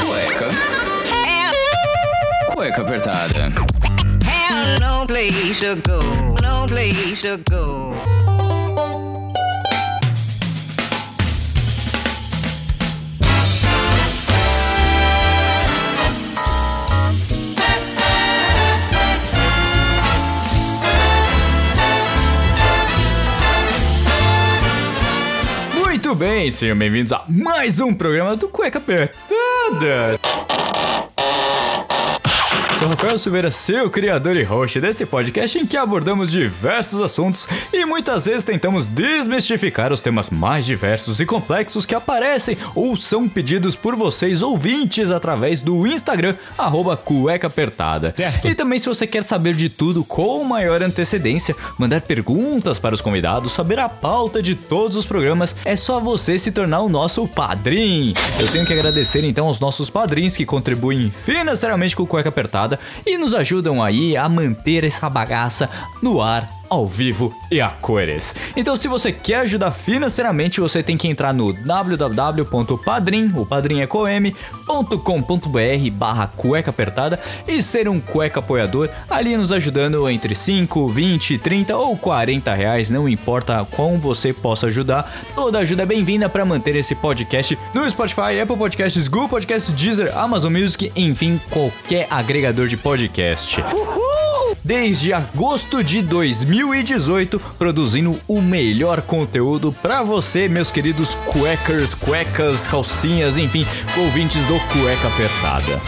Cueca. Cueca apertada. No place to go, no place to go. Bem, sejam bem-vindos a mais um programa do Cueca Apertada. Sou Rafael Silveira, seu criador e host desse podcast em que abordamos diversos assuntos e muitas vezes tentamos desmistificar os temas mais diversos e complexos que aparecem ou são pedidos por vocês ouvintes através do Instagram, arroba cueca apertada. E também se você quer saber de tudo com maior antecedência, mandar perguntas para os convidados, saber a pauta de todos os programas, é só você se tornar o nosso padrinho. Eu tenho que agradecer então aos nossos padrinhos que contribuem financeiramente com o Cueca Apertada e nos ajudam aí a manter essa bagaça no ar ao vivo e a cores. Então, se você quer ajudar financeiramente, você tem que entrar no www.padrim, o padrim é com M, .com.br barra cueca apertada e ser um cueca apoiador, ali nos ajudando entre 5, 20, 30 ou 40 reais, não importa quão você possa ajudar, toda ajuda é bem-vinda para manter esse podcast no Spotify, Apple Podcasts, Google Podcasts, Deezer, Amazon Music, enfim, qualquer agregador de podcast desde agosto de 2018, produzindo o melhor conteúdo para você, meus queridos cuecers, cuecas, calcinhas, enfim, ouvintes do Cueca Apertada.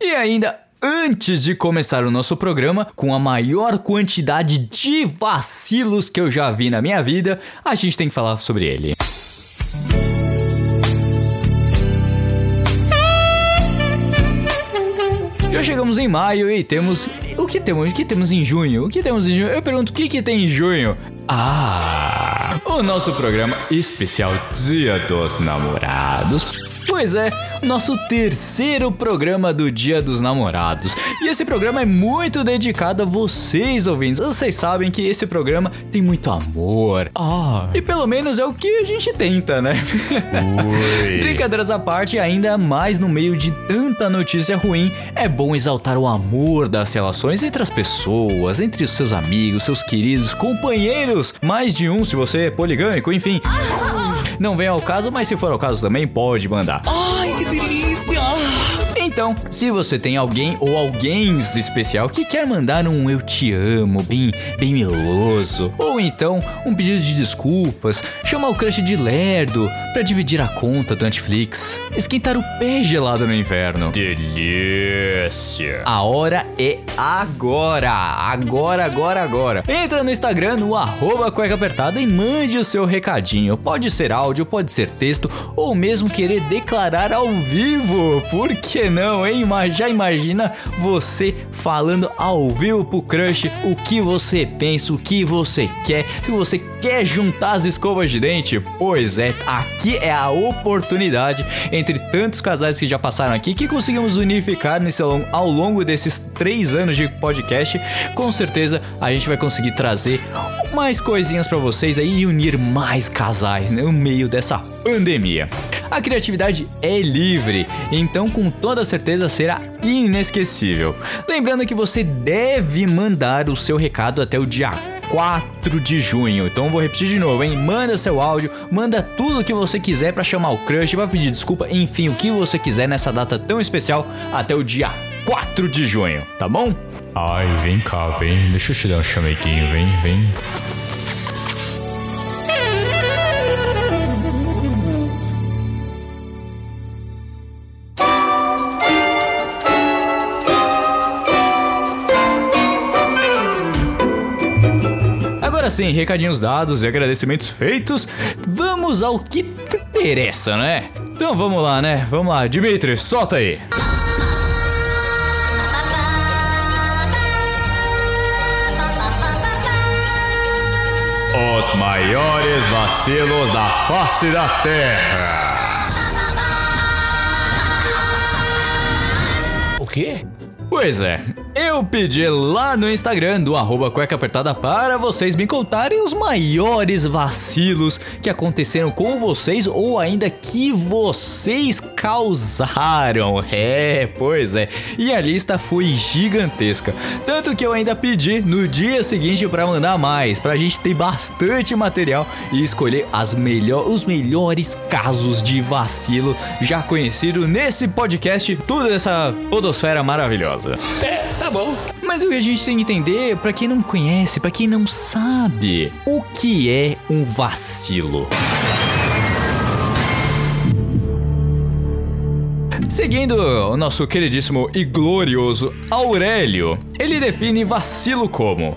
E ainda antes de começar o nosso programa, com a maior quantidade de vacilos que eu já vi na minha vida, a gente tem que falar sobre ele. Já chegamos em maio e temos. O que temos? O que temos em junho? O que temos em junho? Eu pergunto o que, que tem em junho? Ah! O nosso programa especial Dia dos Namorados. Pois é, nosso terceiro programa do Dia dos Namorados. E esse programa é muito dedicado a vocês, ouvintes. Vocês sabem que esse programa tem muito amor. Ah, e pelo menos é o que a gente tenta, né? Brincadeiras à parte, ainda mais no meio de tanta notícia ruim, é bom exaltar o amor das relações entre as pessoas, entre os seus amigos, seus queridos, companheiros. Mais de um se você é poligâmico, enfim. Não vem ao caso, mas se for ao caso também, pode mandar. Ai, que delícia! Então, se você tem alguém ou alguém especial que quer mandar um eu te amo bem, bem meloso, ou então um pedido de desculpas, chamar o crush de lerdo pra dividir a conta do Netflix, esquentar o pé gelado no inverno. Delícia! A hora é agora! Agora, agora, agora! Entra no Instagram, no arroba cueca apertada e mande o seu recadinho. Pode ser áudio, pode ser texto, ou mesmo querer declarar ao vivo. Por que não, hein? Mas já imagina você falando ao vivo pro crush o que você pensa, o que você quer, se você quer juntar as escovas de dente. Pois é, aqui é a oportunidade entre tantos casais que já passaram aqui que conseguimos unificar nesse, ao- longo desses três anos de podcast. Com certeza a gente vai conseguir trazer mais coisinhas pra vocês aí e unir mais casais né, no meio dessa pandemia. A criatividade é livre, então com toda certeza será inesquecível. Lembrando que você deve mandar o seu recado até o dia 4 de junho. Então vou repetir de novo, hein? Manda seu áudio, manda tudo que você quiser pra chamar o crush, pra pedir desculpa, enfim, o que você quiser nessa data tão especial até o dia 4 de junho, tá bom? Ai, vem cá, vem. Deixa eu te dar um chameguinho, vem, vem. Agora sim, recadinhos dados e agradecimentos feitos, vamos ao que interessa, né? Então vamos lá, né? Vamos lá, Dimitri, solta aí. Os maiores vacilos da face da Terra. O quê? Pois é, Eu pedi lá no Instagram do arroba cueca apertada para vocês me contarem os maiores vacilos que aconteceram com vocês ou ainda que vocês causaram. É, pois é. E a lista foi gigantesca. Tanto que eu ainda pedi no dia seguinte para mandar mais, pra gente ter bastante material e escolher as melhor, os melhores casos de vacilo já conhecido nesse podcast, toda essa podosfera maravilhosa. É, tá bom. Mas o que a gente tem que entender, pra quem não conhece, pra quem não sabe, o que é um vacilo? Seguindo o nosso queridíssimo e glorioso Aurélio, ele define vacilo como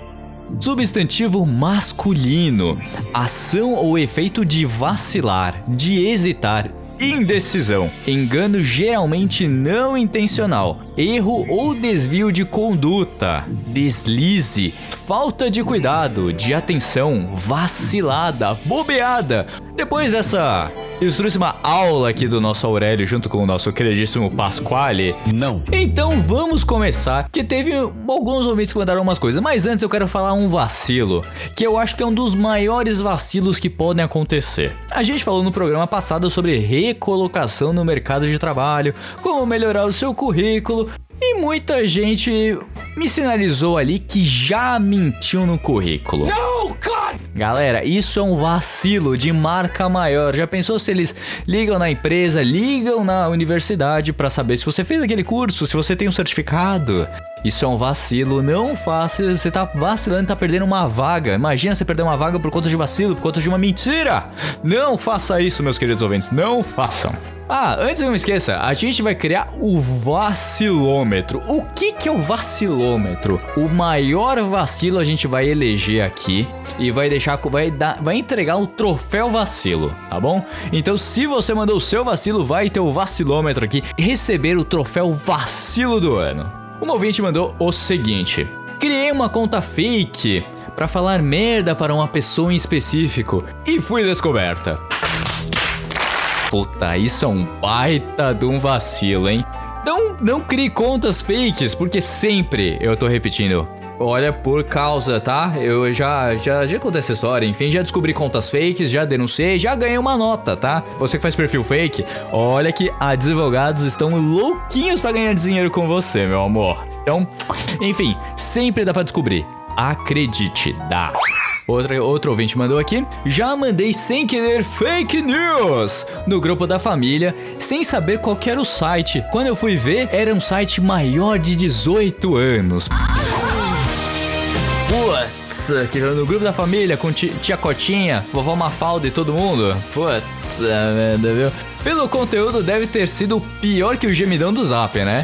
substantivo masculino, ação ou efeito de vacilar, de hesitar, indecisão, engano geralmente não intencional, erro ou desvio de conduta, deslize, falta de cuidado, de atenção, vacilada, bobeada. Depois dessa ilustríssima aula aqui do nosso Aurélio junto com o nosso queridíssimo Pasquale. Não. Então vamos começar, que teve alguns ouvintes que mandaram umas coisas, mas antes eu quero falar um vacilo, que eu acho que é um dos maiores vacilos que podem acontecer. A gente falou no programa passado sobre recolocação no mercado de trabalho, como melhorar o seu currículo, e muita gente me sinalizou ali que já mentiu no currículo. Oh, God! Galera, isso é um vacilo de marca maior. Já pensou se eles ligam na empresa, ligam na universidade pra saber se você fez aquele curso, se você tem um certificado? Isso é um vacilo, não faça. Você tá vacilando, tá perdendo uma vaga. Imagina você perder uma vaga por conta de vacilo, por conta de uma mentira. Não faça isso, meus queridos ouvintes, não façam. Ah, antes não esqueça, a gente vai criar o vacilômetro. O que que é o vacilômetro? O maior vacilo a gente vai eleger aqui e vai deixar, vai dar, vai entregar o troféu vacilo, tá bom? Então, se você mandou o seu vacilo, vai ter o vacilômetro aqui receber o troféu vacilo do ano. Uma ouvinte mandou o seguinte: Criei uma conta fake para falar merda para uma pessoa em específico e fui descoberta. Puta, isso é um baita de um vacilo, hein? Não, não crie contas fakes, porque sempre eu tô repetindo. Olha, por causa, tá? Eu já, já, já contei essa história, enfim, já descobri contas fakes, já denunciei, já ganhei uma nota, tá? Você que faz perfil fake, olha que advogados estão louquinhos pra ganhar dinheiro com você, meu amor. Então, enfim, sempre dá pra descobrir. Acredite, dá. Outra, outro ouvinte mandou aqui. Já mandei sem querer fake news no grupo da família, sem saber qual era o site. Quando eu fui ver, era um site maior de 18 anos. Putz, no grupo da família com ti- tia Cotinha, vovó Mafalda e todo mundo. Putz, merda, viu? Pelo conteúdo deve ter sido pior que o gemidão do Zap, né?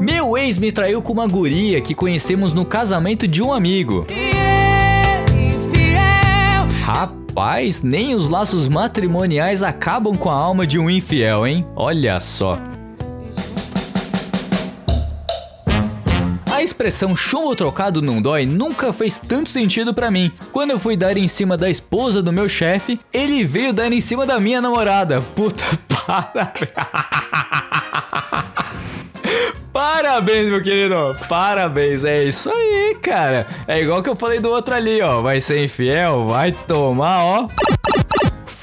Meu ex me traiu com uma guria que conhecemos no casamento de um amigo. Rapaz, nem os laços matrimoniais acabam com a alma de um infiel, hein? Olha só. Expressão chumbo trocado não dói nunca fez tanto sentido pra mim. Quando eu fui dar em cima da esposa do meu chefe, ele veio dar em cima da minha namorada. Puta, para. Parabéns, meu querido. Parabéns. É isso aí, cara. É igual que eu falei do outro ali, ó. Vai ser infiel, vai tomar, ó.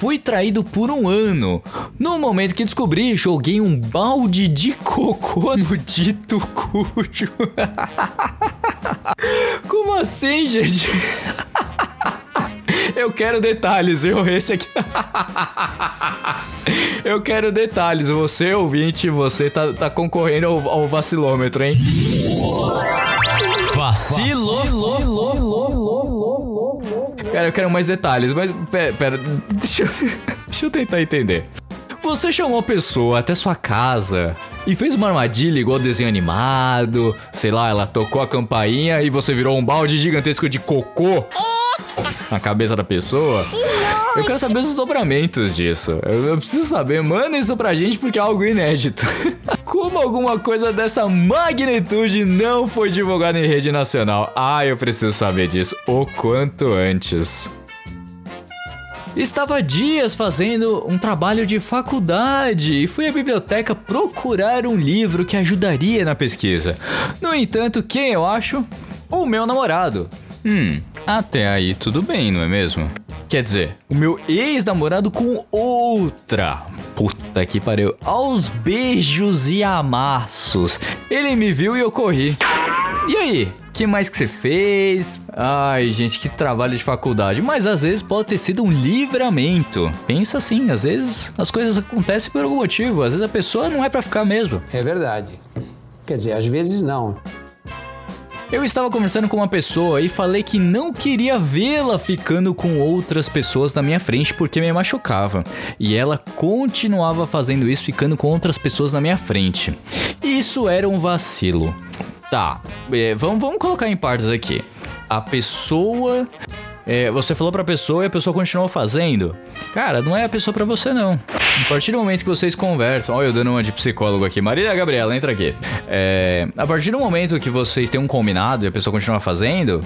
Fui traído por um ano. No momento que descobri, joguei um balde de cocô no dito cujo. Como assim, gente? Eu quero detalhes, viu? Esse aqui. Eu quero detalhes. Você, ouvinte, você tá, tá concorrendo ao, ao vacilômetro, hein? Vacilo. Cara, eu quero mais detalhes, mas pera, pera deixa, eu, deixa eu tentar entender. Você chamou a pessoa até sua casa e fez uma armadilha igual desenho animado, sei lá, ela tocou a campainha e você virou um balde gigantesco de cocô na cabeça da pessoa. Eu quero saber os desdobramentos disso. Eu, eu preciso saber. Manda isso pra gente porque é algo inédito. Como alguma coisa dessa magnitude não foi divulgada em rede nacional? Ah, eu preciso saber disso o quanto antes. Estava dias fazendo um trabalho de faculdade e fui à biblioteca procurar um livro que ajudaria na pesquisa. No entanto, quem eu acho? O meu namorado. Hum, até aí tudo bem, não é mesmo? Quer dizer, o meu ex-namorado com outra. Puta que pariu. Aos beijos e amassos. Ele me viu e eu corri. E aí? que mais que você fez? Ai, gente, que trabalho de faculdade. Mas às vezes pode ter sido um livramento. Pensa assim, às vezes as coisas acontecem por algum motivo. Às vezes a pessoa não é para ficar mesmo. É verdade. Quer dizer, às vezes não. Eu estava conversando com uma pessoa e falei que não queria vê-la ficando com outras pessoas na minha frente porque me machucava. E ela continuava fazendo isso, ficando com outras pessoas na minha frente. Isso era um vacilo. Tá, é, vamos, vamos colocar em partes aqui. A pessoa. É, você falou pra pessoa e a pessoa continuou fazendo. Cara, não é a pessoa para você, não. A partir do momento que vocês conversam, olha eu dando uma de psicólogo aqui, Maria Gabriela, entra aqui. É, a partir do momento que vocês têm um combinado e a pessoa continua fazendo,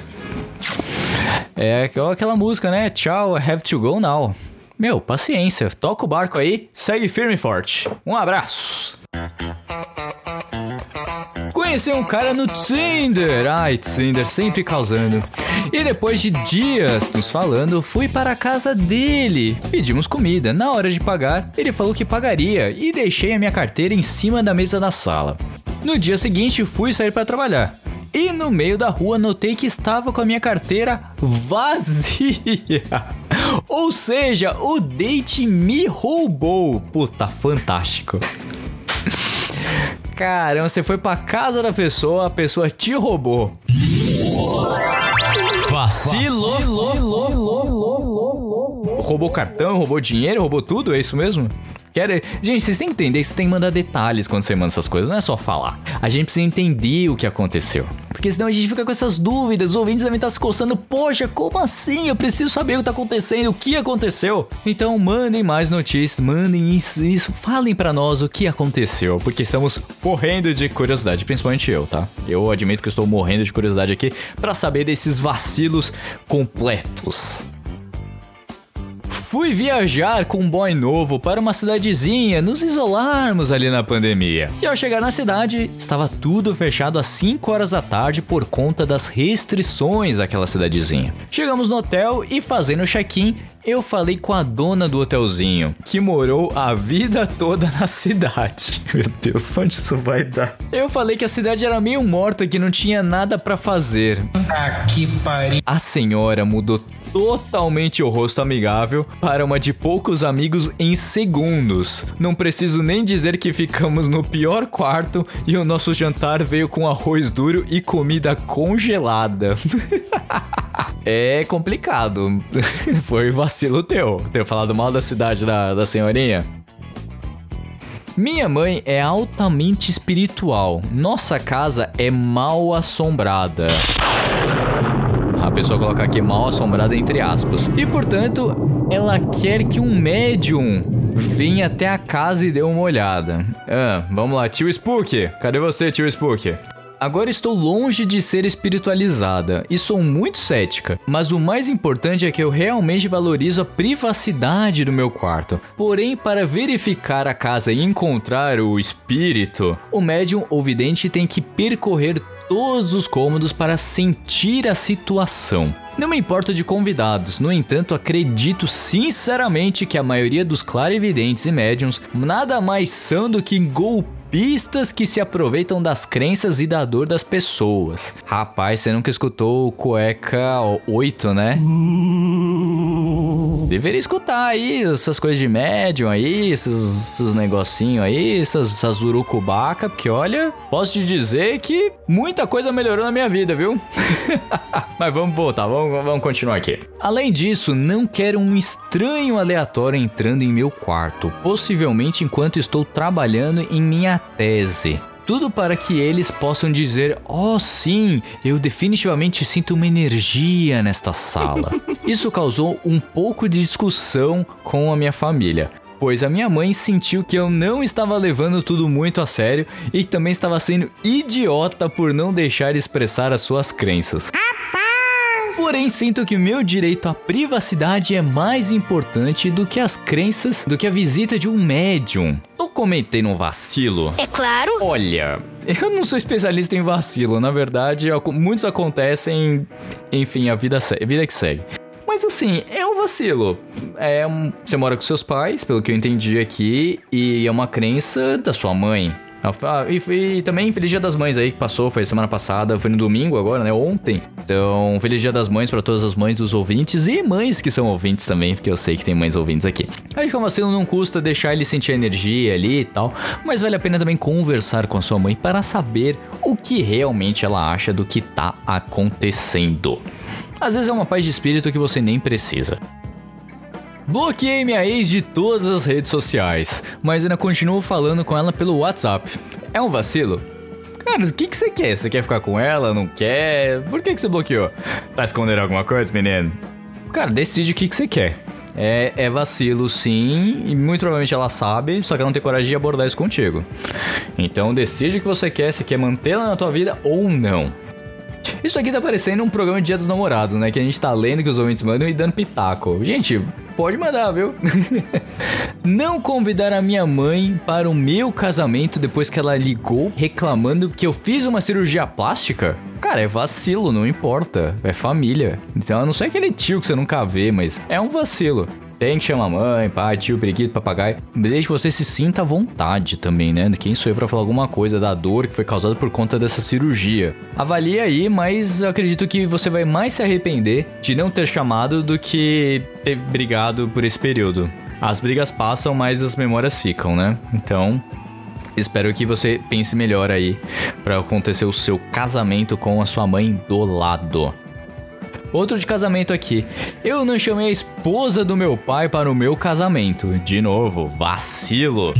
é aquela música, né? Tchau, I have to go now. Meu, paciência, toca o barco aí, segue firme e forte. Um abraço. Conheci um cara no Tinder. Ai, Tinder, sempre causando. E depois de dias nos falando, fui para a casa dele. Pedimos comida. Na hora de pagar, ele falou que pagaria e deixei a minha carteira em cima da mesa da sala. No dia seguinte, fui sair para trabalhar. E no meio da rua notei que estava com a minha carteira vazia. Ou seja, o date me roubou. Puta, fantástico. Caramba, você foi pra casa da pessoa, a pessoa te roubou. Vacilo. Roubou cartão, roubou dinheiro, roubou tudo, é isso mesmo? Quer... Gente, vocês têm que entender que você tem que mandar detalhes quando você manda essas coisas, não é só falar. A gente precisa entender o que aconteceu. Porque senão a gente fica com essas dúvidas, os ouvintes devem estar se coçando. Poxa, como assim? Eu preciso saber o que está acontecendo, o que aconteceu. Então mandem mais notícias, mandem isso, isso. Falem para nós o que aconteceu, porque estamos morrendo de curiosidade, principalmente eu, tá? Eu admito que estou morrendo de curiosidade aqui para saber desses vacilos completos. Fui viajar com um boy novo para uma cidadezinha, nos isolarmos ali na pandemia. E ao chegar na cidade, estava tudo fechado às 5 horas da tarde por conta das restrições daquela cidadezinha. Chegamos no hotel e fazendo check-in, eu falei com a dona do hotelzinho, que morou a vida toda na cidade. Meu Deus, onde isso vai dar? Eu falei que a cidade era meio morta, que não tinha nada para fazer. Ah, que pariu. A senhora mudou totalmente o rosto amigável para uma de poucos amigos em segundos. Não preciso nem dizer que ficamos no pior quarto e o nosso jantar veio com arroz duro e comida congelada. é complicado. Foi vacilo teu, ter falado mal da cidade da, da senhorinha. Minha mãe é altamente espiritual. Nossa casa é mal assombrada a pessoa coloca aqui mal assombrada entre aspas. E portanto, ela quer que um médium venha até a casa e dê uma olhada. Ah, vamos lá, tio Spook. Cadê você, tio Spook? Agora estou longe de ser espiritualizada e sou muito cética, mas o mais importante é que eu realmente valorizo a privacidade do meu quarto. Porém, para verificar a casa e encontrar o espírito, o médium ou vidente tem que percorrer todos os cômodos para sentir a situação. Não me importo de convidados, no entanto, acredito sinceramente que a maioria dos clarividentes e médiums nada mais são do que golpistas que se aproveitam das crenças e da dor das pessoas. Rapaz, você nunca escutou o Cueca 8, né? Deveria escutar aí essas coisas de médium aí, esses, esses negocinhos aí, essas, essas urucubaca, porque olha, posso te dizer que muita coisa melhorou na minha vida, viu? Mas vamos voltar, vamos, vamos continuar aqui. Além disso, não quero um estranho aleatório entrando em meu quarto, possivelmente enquanto estou trabalhando em minha tese. Tudo para que eles possam dizer: Oh, sim, eu definitivamente sinto uma energia nesta sala. Isso causou um pouco de discussão com a minha família. Pois a minha mãe sentiu que eu não estava levando tudo muito a sério e também estava sendo idiota por não deixar expressar as suas crenças. Porém, sinto que o meu direito à privacidade é mais importante do que as crenças, do que a visita de um médium. Eu comentei num vacilo. É claro. Olha, eu não sou especialista em vacilo, na verdade, muitos acontecem, enfim, a vida, a vida que segue. Mas assim, é um vacilo. É você mora com seus pais, pelo que eu entendi aqui, e é uma crença da sua mãe. Ah, e, e também Feliz Dia das Mães aí que passou, foi semana passada, foi no domingo agora, né? Ontem. Então, Feliz Dia das Mães pra todas as mães dos ouvintes e mães que são ouvintes também, porque eu sei que tem mães ouvintes aqui. Acho que um vacilo não custa deixar ele sentir energia ali e tal, mas vale a pena também conversar com a sua mãe para saber o que realmente ela acha do que tá acontecendo. Às vezes é uma paz de espírito que você nem precisa. Bloqueei minha ex de todas as redes sociais, mas ainda continuo falando com ela pelo WhatsApp. É um vacilo? Cara, o que, que você quer? Você quer ficar com ela? Não quer? Por que, que você bloqueou? Tá escondendo alguma coisa, menino? Cara, decide o que, que você quer. É, é vacilo, sim, e muito provavelmente ela sabe, só que ela não tem coragem de abordar isso contigo. Então decide o que você quer, se quer mantê-la na tua vida ou não. Isso aqui tá parecendo um programa de Dia dos Namorados, né? Que a gente tá lendo que os ouvintes mandam e dando pitaco. Gente, pode mandar, viu? Não convidar a minha mãe para o meu casamento depois que ela ligou reclamando que eu fiz uma cirurgia plástica? Cara, é vacilo, não importa. É família. Então, eu não sei aquele tio que você nunca vê, mas é um vacilo. Tem que chamar mãe, pai, tio, periquito, papagaio. Desde que você se sinta à vontade também, né? Quem sou eu pra falar alguma coisa da dor que foi causada por conta dessa cirurgia? Avalie aí, mas acredito que você vai mais se arrepender de não ter chamado do que ter brigado por esse período. As brigas passam, mas as memórias ficam, né? Então, Espero que você pense melhor aí pra acontecer o seu casamento com a sua mãe do lado. Outro de casamento aqui. Eu não chamei a esposa do meu pai para o meu casamento. De novo, vacilo.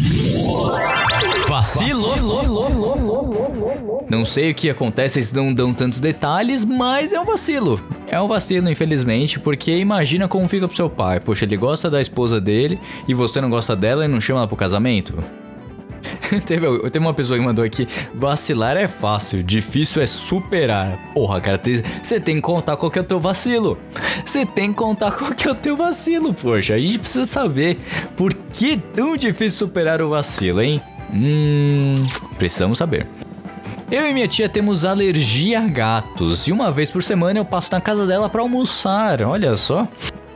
Vacilo? Não sei o que acontece, eles não dão tantos detalhes, mas é um vacilo. É um vacilo, infelizmente, porque imagina como fica pro seu pai. Poxa, ele gosta da esposa dele e você não gosta dela e não chama ela pro casamento? teve, teve uma pessoa que mandou aqui: vacilar é fácil, difícil é superar. Porra, cara, você tem que contar qual que é o teu vacilo. Você tem que contar qual que é o teu vacilo, poxa. A gente precisa saber por que tão difícil superar o vacilo, hein? Hum. Precisamos saber. Eu e minha tia temos alergia a gatos e uma vez por semana eu passo na casa dela pra almoçar, olha só.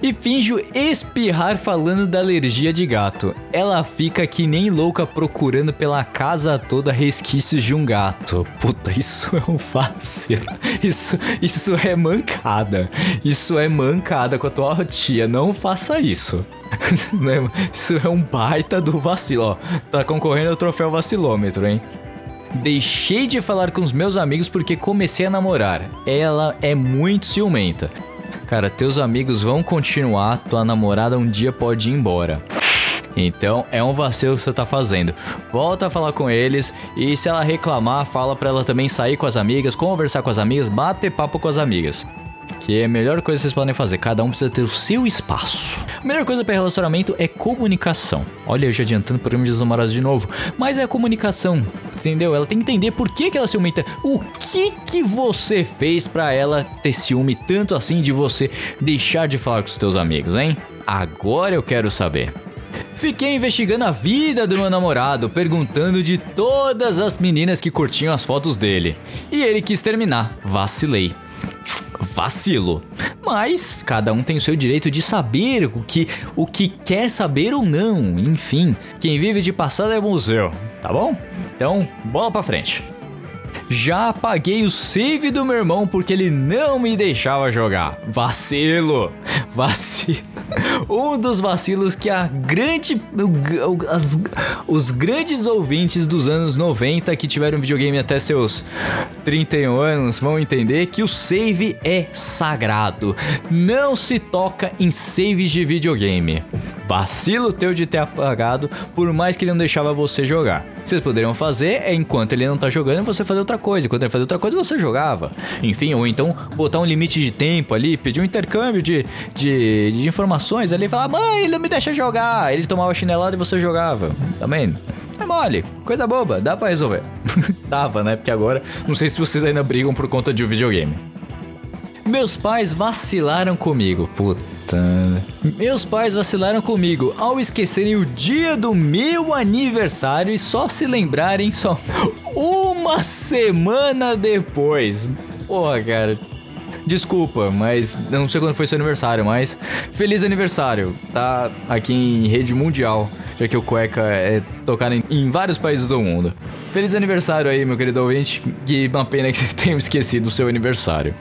E finjo espirrar falando da alergia de gato. Ela fica que nem louca procurando pela casa toda resquícios de um gato. Puta, isso é um vacilo. Isso, isso é mancada. Isso é mancada com a tua tia. Não faça isso. Né? Isso é um baita do vacilo, ó. Tá concorrendo ao troféu vacilômetro, hein? Deixei de falar com os meus amigos porque comecei a namorar. Ela é muito ciumenta. Cara, teus amigos vão continuar, tua namorada um dia pode ir embora. Então é um vacilo que você tá fazendo. Volta a falar com eles e se ela reclamar, fala pra ela também sair com as amigas, conversar com as amigas, bater papo com as amigas. Que é a melhor coisa que vocês podem fazer. Cada um precisa ter o seu espaço. A melhor coisa para relacionamento é comunicação. Olha, eu já adiantando o programa de namorados de novo. Mas é a comunicação, entendeu? Ela tem que entender por que, que ela ciumenta. O que que você fez para ela ter ciúme tanto assim de você deixar de falar com os teus amigos, hein? Agora eu quero saber. Fiquei investigando a vida do meu namorado, perguntando de todas as meninas que curtiam as fotos dele. E ele quis terminar. Vacilei vacilo. Mas cada um tem o seu direito de saber o que, o que quer saber ou não. Enfim, quem vive de passado é museu, tá bom? Então, bola pra frente. Já apaguei o save do meu irmão porque ele não me deixava jogar. Vacilo! Vacilo! Um dos vacilos que a grande. As, os grandes ouvintes dos anos 90 que tiveram videogame até seus 31 anos vão entender que o save é sagrado. Não se toca em saves de videogame. Vacilo teu de ter apagado, por mais que ele não deixava você jogar. O que vocês poderiam fazer é, enquanto ele não tá jogando, você fazer outra coisa. Enquanto ele fazia outra coisa, você jogava. Enfim, ou então botar um limite de tempo ali, pedir um intercâmbio de, de, de informações ali e falar: mãe, ele não me deixa jogar. Ele tomava chinelada e você jogava. Tá vendo? É mole, coisa boba, dá pra resolver. Tava, né? Porque agora, não sei se vocês ainda brigam por conta de um videogame. Meus pais vacilaram comigo. Puta. Meus pais vacilaram comigo ao esquecerem o dia do meu aniversário e só se lembrarem só uma semana depois. Porra, cara. Desculpa, mas não sei quando foi seu aniversário, mas feliz aniversário. Tá aqui em rede mundial, já que o Cueca é tocado em, em vários países do mundo. Feliz aniversário aí, meu querido ouvinte. Que uma pena que você tenha esquecido o seu aniversário.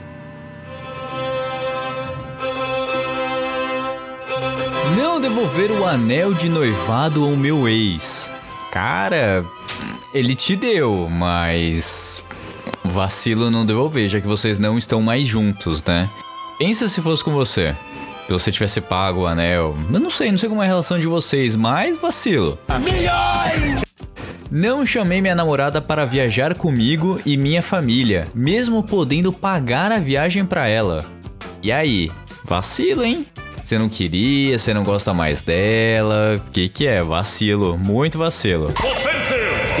Devolver o anel de noivado ao meu ex. Cara, ele te deu, mas vacilo não devolver, já que vocês não estão mais juntos, né? Pensa se fosse com você. Se você tivesse pago o anel. Eu não sei, não sei como é a relação de vocês, mas vacilo. Não chamei minha namorada para viajar comigo e minha família, mesmo podendo pagar a viagem para ela. E aí? Vacilo, hein? Você não queria, você não gosta mais dela. O que, que é? Vacilo, muito vacilo.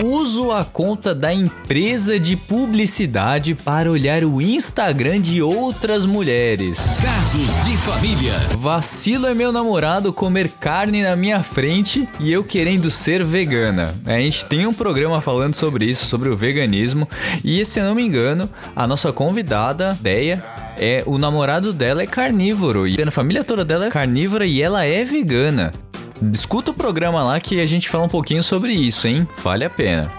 Uso a conta da empresa de publicidade para olhar o Instagram de outras mulheres. Casos de família. Vacilo é meu namorado comer carne na minha frente e eu querendo ser vegana. A gente tem um programa falando sobre isso, sobre o veganismo. E se eu não me engano, a nossa convidada, Deia, é o namorado dela é carnívoro e a família toda dela é carnívora e ela é vegana. Escuta o programa lá que a gente fala um pouquinho sobre isso, hein? Vale a pena.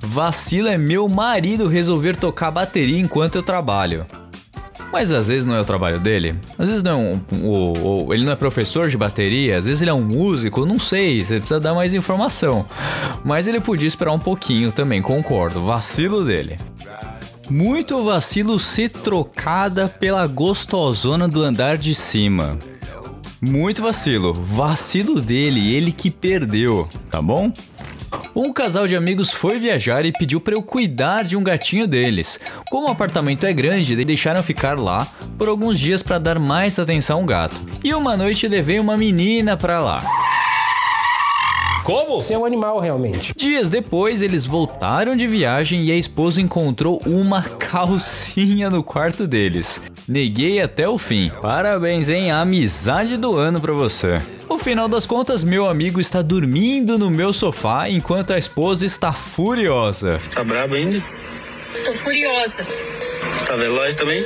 Vacilo é meu marido resolver tocar bateria enquanto eu trabalho. Mas às vezes não é o trabalho dele. Às vezes não é ele não é professor de bateria, às vezes ele é um músico, não sei, você precisa dar mais informação. Mas ele podia esperar um pouquinho também, concordo. Vacilo dele. Muito vacilo ser trocada pela gostosona do andar de cima. Muito vacilo. Vacilo dele, ele que perdeu, tá bom? Um casal de amigos foi viajar e pediu para eu cuidar de um gatinho deles. Como o apartamento é grande, deixaram ficar lá por alguns dias para dar mais atenção ao gato. E uma noite levei uma menina para lá. Como? Você é um animal, realmente. Dias depois, eles voltaram de viagem e a esposa encontrou uma calcinha no quarto deles. Neguei até o fim. Parabéns, hein? A amizade do ano pra você. No final das contas, meu amigo está dormindo no meu sofá enquanto a esposa está furiosa. Tá brabo ainda? Tô furiosa. Tá veloz também?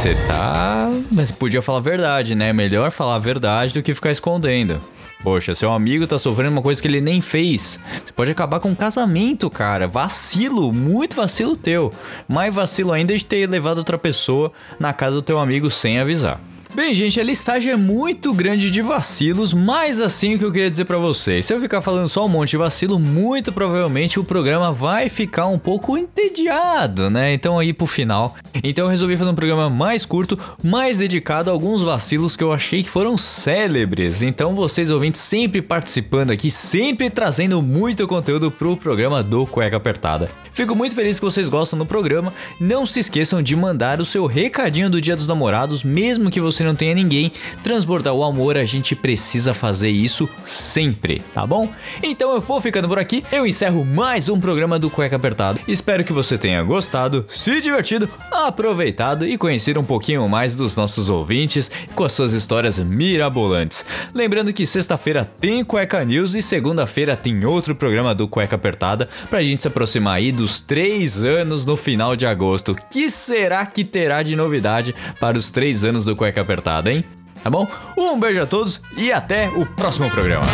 Você tá. Mas podia falar a verdade, né? Melhor falar a verdade do que ficar escondendo. Poxa, seu amigo tá sofrendo uma coisa que ele nem fez. Você pode acabar com um casamento, cara. Vacilo, muito vacilo teu. Mais vacilo ainda de ter levado outra pessoa na casa do teu amigo sem avisar. Bem, gente, a listagem é muito grande de vacilos, mas assim o que eu queria dizer pra vocês. Se eu ficar falando só um monte de vacilo, muito provavelmente o programa vai ficar um pouco entediado, né? Então aí pro final. Então eu resolvi fazer um programa mais curto, mais dedicado a alguns vacilos que eu achei que foram célebres. Então vocês ouvintes sempre participando aqui, sempre trazendo muito conteúdo pro programa do Cueca Apertada. Fico muito feliz que vocês gostam do programa. Não se esqueçam de mandar o seu recadinho do Dia dos Namorados, mesmo que você não tenha ninguém. Transbordar o amor, a gente precisa fazer isso sempre, tá bom? Então eu vou ficando por aqui. Eu encerro mais um programa do Cueca Apertado. Espero que você tenha gostado, se divertido, aproveitado e conhecido um pouquinho mais dos nossos ouvintes com as suas histórias mirabolantes. Lembrando que sexta-feira tem Cueca News e segunda-feira tem outro programa do Cueca Apertada pra gente se aproximar aí dos três anos no final de agosto. Que será que terá de novidade para os três anos do Cueca Apertada, hein? Tá bom? Um beijo a todos e até o próximo programa.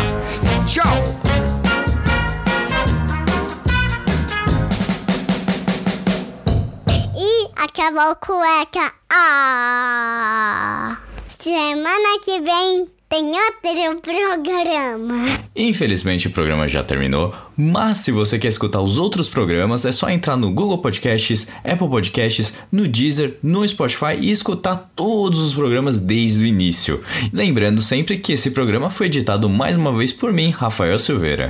Tchau! E acabou cueca. Ah! Semana que vem tem outro programa. Infelizmente o programa já terminou, mas se você quer escutar os outros programas, é só entrar no Google Podcasts, Apple Podcasts, no Deezer, no Spotify e escutar todos os programas desde o início. Lembrando sempre que esse programa foi editado mais uma vez por mim, Rafael Silveira.